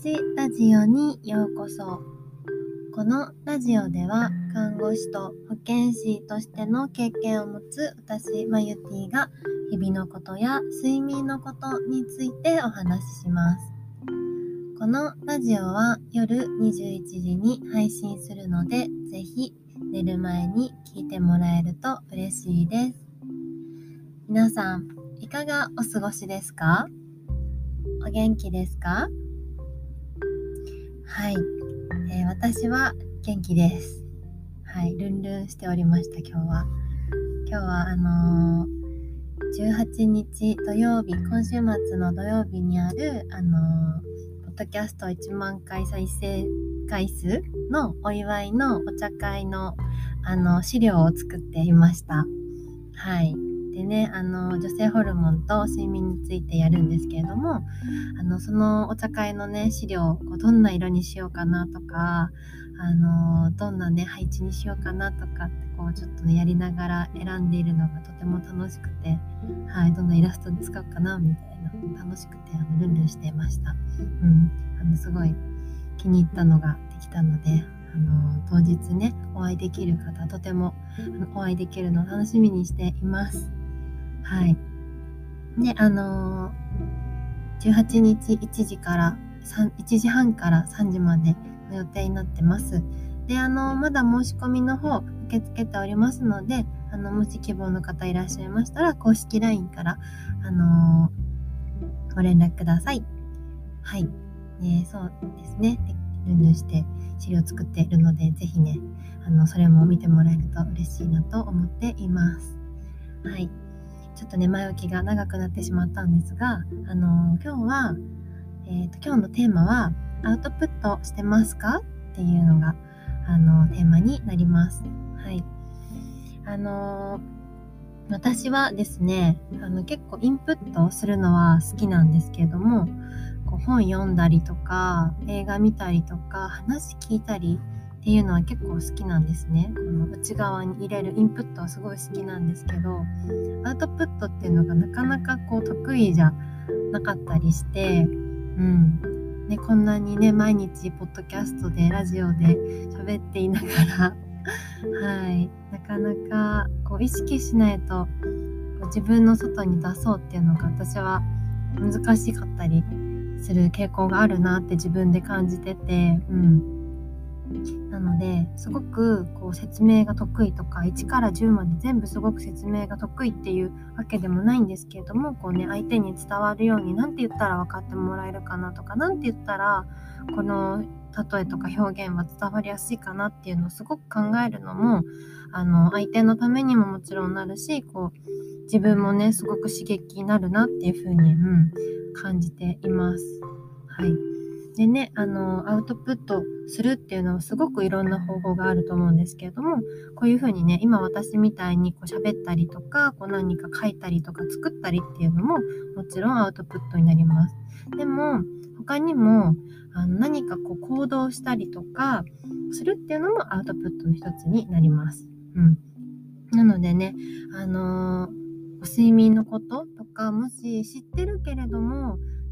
ちラジオにようこそこのラジオでは看護師と保健師としての経験を持つ私マユティが日々のことや睡眠のことについてお話しします。このラジオは夜21時に配信するのでぜひ寝る前に聞いてもらえると嬉しいです。皆さんいかがお過ごしですか？お元気ですか？はい、えー、私は元気です。はい、ルンルンしておりました、今日は。今日は、あのー、18日土曜日、今週末の土曜日にある、あのー、ポッドキャスト1万回再生回数のお祝いのお茶会の、あの、資料を作っていました。はい。でねあの女性ホルモンと睡眠についてやるんですけれどもあのそのお茶会のね資料こうどんな色にしようかなとかあのどんなね配置にしようかなとかってこうちょっとねやりながら選んでいるのがとても楽しくて、はい、どんなイラストに使おうかなみたいな楽しくてあのルンルンしていました。うん、あのすごい気に入ったのができたのであの当日ねお会いできる方とてもお会いできるのを楽しみにしています。はい。で、あのー、18日1時から3、1時半から3時までの予定になってます。で、あのー、まだ申し込みの方受け付けておりますので、あの、もし希望の方いらっしゃいましたら、公式 LINE から、あのー、ご連絡ください。はい。ね、そうですね。ルンルンして資料作っているので、ぜひね、あの、それも見てもらえると嬉しいなと思っています。はい。ちょっとね前置きが長くなってしまったんですが、あのー、今日は、えーと、今日のテーマは「アウトプットしてますか?」っていうのが、あのー、テーマになります。はいあの私はですねあの結構インプットするのは好きなんですけれどもこう本読んだりとか映画見たりとか話聞いたりっていうのは結構好きなんですね。この内側に入れるインプットはすごい好きなんですけどアウトプットっていうのがなかなかこう得意じゃなかったりして、うん。ね、こんなにね毎日ポッドキャストでラジオで喋っていながら はい、なかなかこう意識しないと自分の外に出そうっていうのが私は難しかったりする傾向があるなって自分で感じてて、うん、なのですごくこう説明が得意とか1から10まで全部すごく説明が得意っていうわけでもないんですけれどもこう、ね、相手に伝わるように何て言ったら分かってもらえるかなとか何て言ったらこの例えとか表現は伝わりやすいかなっていうのをすごく考えるのもあの相手のためにももちろんなるしこう自分もねすごく刺激になるなっていうふうに、うん、感じています。はいでね、あの、アウトプットするっていうのはすごくいろんな方法があると思うんですけれども、こういうふうにね、今私みたいにこう喋ったりとか、こう何か書いたりとか作ったりっていうのももちろんアウトプットになります。でも、他にもあの何かこう行動したりとかするっていうのもアウトプットの一つになります。うん。なのでね、あのー、睡眠のこととか、もし知ってるけれども、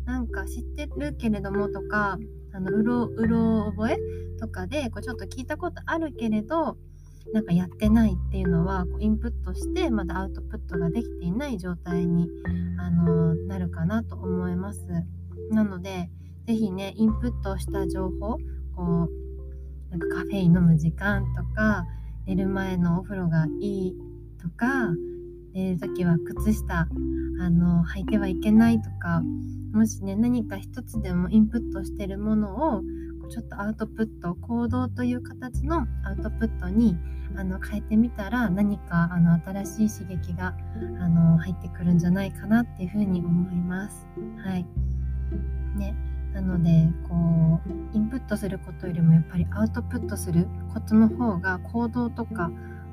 なんか知ってるけれどもとかあのうろうろ覚えとかでこうちょっと聞いたことあるけれどなんかやってないっていうのはこうインプットしてまだアウトプットができていない状態にあのなるかなと思います。なので是非ねインプットした情報こうなんかカフェイン飲む時間とか寝る前のお風呂がいいとか寝る時は靴下あの履いてはいけないとかもしね何か一つでもインプットしてるものをちょっとアウトプット行動という形のアウトプットにあの変えてみたら何かあの新しい刺激があの入ってくるんじゃないかなっていうふうに思います。はい。ね。なのでこうインプットすることよりもやっぱりアウトプットすることの方が行動とか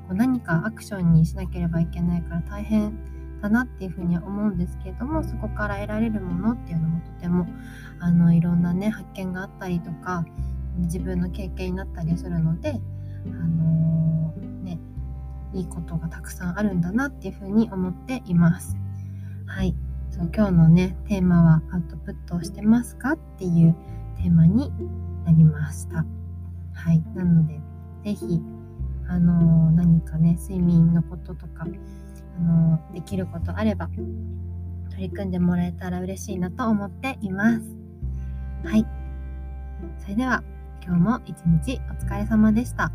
こう何かアクションにしなければいけないから大変だなっていうふうには思うんですけれどもそこから得られるものっていうのもとてもあのいろんなね発見があったりとか自分の経験になったりするので、あのー、ね、いいことがたくさんあるんだなっていうふうに思っています。はいそう今日のねテーマはアウトプットをしてますかっていうテーマになりました。はい。なので、ぜひ、あの、何かね、睡眠のこととか、あの、できることあれば、取り組んでもらえたら嬉しいなと思っています。はい。それでは、今日も一日お疲れ様でした。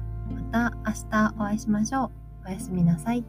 また明日お会いしましょう。おやすみなさい。